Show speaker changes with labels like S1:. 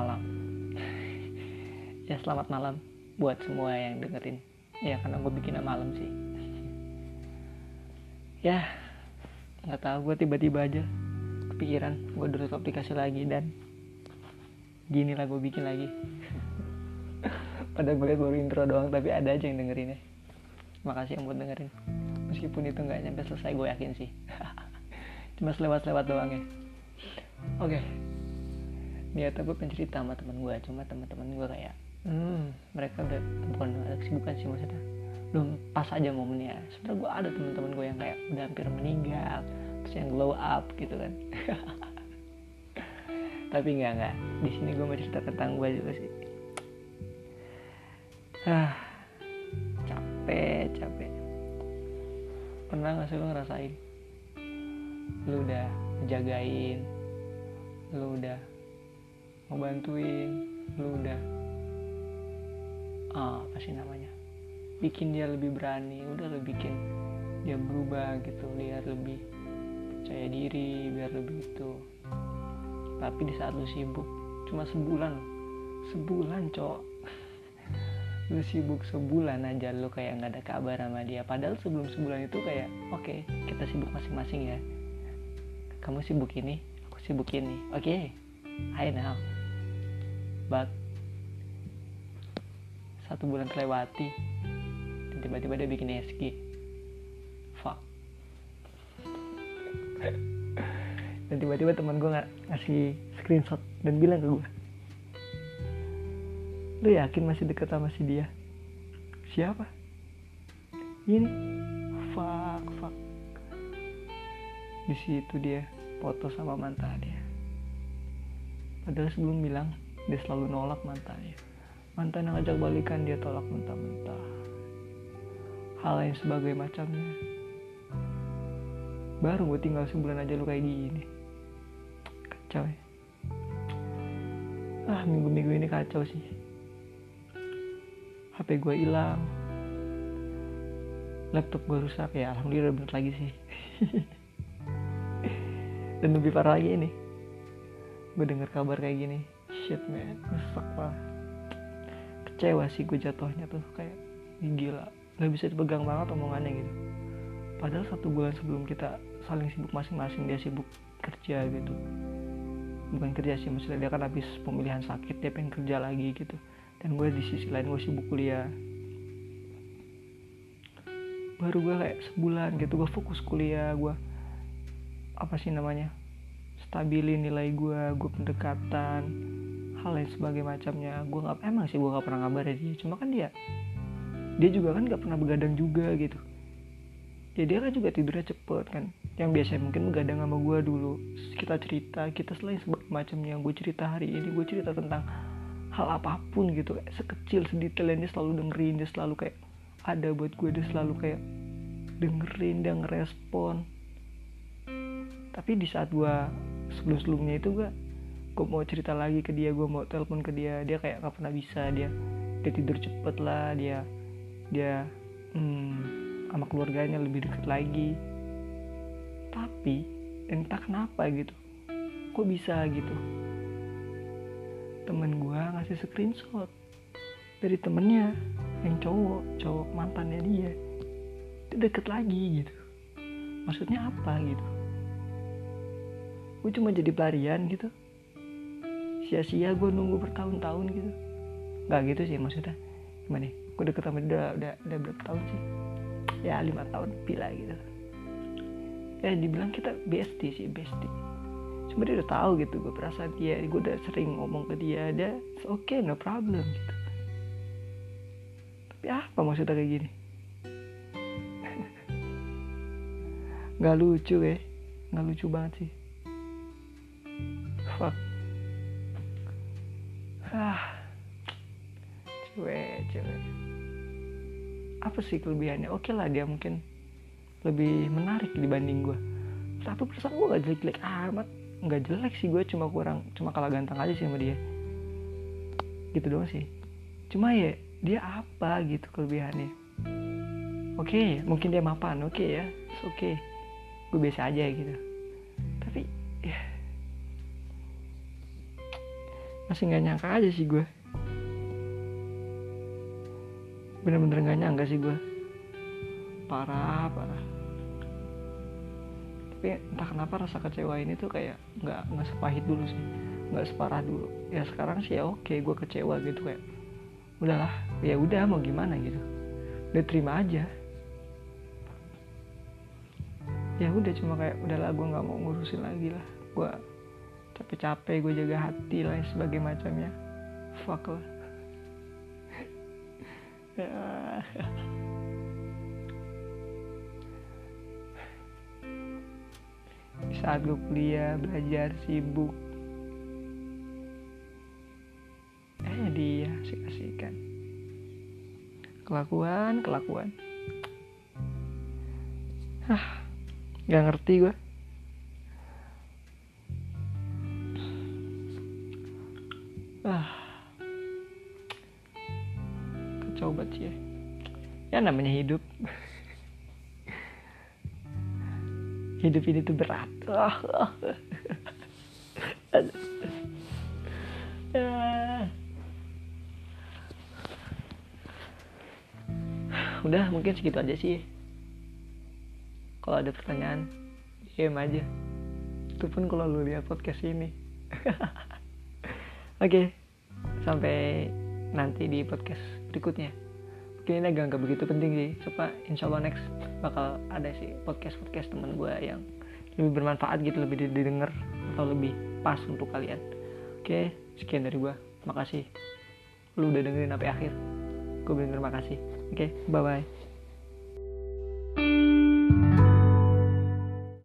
S1: malam. Ya selamat malam buat semua yang dengerin. Ya karena gue bikinnya malam sih. Ya nggak tahu gue tiba-tiba aja kepikiran gue download aplikasi lagi dan gini lah gue bikin lagi. Pada gue liat baru intro doang tapi ada aja yang dengerin ya makasih yang buat dengerin. Meskipun itu nggak nyampe selesai gue yakin sih. Cuma selewat-selewat doang ya. Oke niatnya gue pengen cerita sama teman gue cuma teman-teman gue kayak hmm. mereka udah bukan ada kesibukan sih maksudnya belum pas aja momennya. Sebenarnya gue ada teman-teman gue yang kayak udah hampir meninggal terus yang glow up gitu kan. Tapi nggak nggak. Di sini gue mau cerita tentang gue juga sih. Ah capek capek. Pernah nggak sih lo ngerasain? Lu udah jagain lu udah mau bantuin? Lu udah. Ah, apa sih namanya? Bikin dia lebih berani. Udah lu bikin dia berubah gitu. Biar lebih percaya diri biar lebih itu. Tapi di saat lu sibuk cuma sebulan. Sebulan cowok lu sibuk sebulan aja lu kayak nggak ada kabar sama dia. Padahal sebelum sebulan itu kayak oke okay, kita sibuk masing-masing ya. Kamu sibuk ini aku sibuk ini. Oke okay, I satu bulan terlewati dan tiba-tiba dia bikin SG fuck. Dan tiba-tiba teman gue nggak ngasih screenshot dan bilang ke gue lu yakin masih deket sama si dia? Siapa? Ini. Fuck fuck. Di situ dia foto sama mantannya padahal sebelum bilang dia selalu nolak mantannya. Mantan yang ngajak balikan dia tolak mentah-mentah. Hal lain sebagai macamnya. Baru gue tinggal sebulan aja lu kayak gini. Kacau ya. Ah minggu-minggu ini kacau sih. HP gue hilang. Laptop gue rusak ya alhamdulillah bener lagi sih. Dan lebih parah lagi ini. Gue dengar kabar kayak gini shit man. Nyesek lah kecewa sih gue jatuhnya tuh kayak gila nggak bisa dipegang banget omongannya gitu. Padahal satu bulan sebelum kita saling sibuk masing-masing dia sibuk kerja gitu. Bukan kerja sih maksudnya dia kan habis pemilihan sakit dia pengen kerja lagi gitu. Dan gue di sisi lain gue sibuk kuliah. Baru gue kayak sebulan gitu gue fokus kuliah gue apa sih namanya stabilin nilai gue gue pendekatan hal lain sebagai macamnya. Gue nggak emang sih gue nggak pernah ngabarin dia. Cuma kan dia dia juga kan nggak pernah begadang juga gitu. Ya dia kan juga tidurnya cepet kan. Yang biasanya mungkin begadang sama gue dulu kita cerita kita selain macamnya gue cerita hari ini gue cerita tentang hal apa pun gitu. Sekecil sedetail dia selalu dengerin dia selalu kayak ada buat gue dia selalu kayak dengerin dia ngerespon. Tapi di saat gue sebelum sebelumnya itu gue gue mau cerita lagi ke dia gue mau telepon ke dia. Dia kayak nggak pernah bisa dia dia tidur cepet lah dia dia hmm, sama keluarganya lebih dekat lagi. Tapi entah kenapa gitu kok bisa gitu? Temen gue ngasih screenshot dari temennya yang cowok cowok mantannya dia. Itu deket lagi gitu. Maksudnya apa gitu? Gue cuma jadi pelarian gitu sia-sia gue nunggu bertahun-tahun gitu. Nggak gitu sih maksudnya. Gimana nih gue deket sama dia udah, udah, berapa tahun sih? Ya lima tahun bila gitu. Ya dibilang kita bestie sih bestie. Cuma dia udah tahu gitu gue perasaan dia gue udah sering ngomong ke dia dia oke okay, no problem gitu. Tapi apa maksudnya kayak gini? Nggak lucu ya? Nggak lucu banget sih. Fuck ah. Cewek cewek apa sih kelebihannya? Oke okay lah dia mungkin lebih menarik dibanding gue tapi perasaan gue gak jelek-jelek amat. Nggak jelek sih gue cuma kurang cuma kalah ganteng aja sih sama dia. Gitu doang sih. Cuma ya dia apa gitu kelebihannya? Oke okay, mungkin dia mapan oke okay ya. Oke okay. gue biasa aja gitu. Tapi ya masih nggak nyangka aja sih gue. Bener-bener nggak nyangka sih gue. Parah parah. Tapi entah kenapa rasa kecewa ini tuh kayak nggak nggak sepahit dulu sih. Nggak separah dulu. Ya sekarang sih ya oke gue kecewa gitu kayak udahlah ya udah mau gimana gitu. Udah terima aja. Ya udah cuma kayak udahlah gue nggak mau ngurusin lagi lah. Gue capek-capek gue jaga hati lah sebagai macamnya fuck lah. Di saat gue kuliah belajar sibuk. Eh dia sih kasihkan kelakuan kelakuan. Ah nggak ngerti gue banget sih ya. Ya namanya hidup. Hidup ini tuh berat. Udah mungkin segitu aja sih. Kalau ada pertanyaan DM aja. Itu pun kalau lu lihat podcast ini. Oke okay. sampai nanti di podcast berikutnya. Mungkin ini agak nggak begitu penting sih coba insya Allah next bakal ada sih podcast podcast teman gue yang lebih bermanfaat gitu lebih didengar atau lebih pas untuk kalian. Oke sekian dari gue makasih. Lu udah dengerin sampai akhir. Gue bener-bener makasih oke bye bye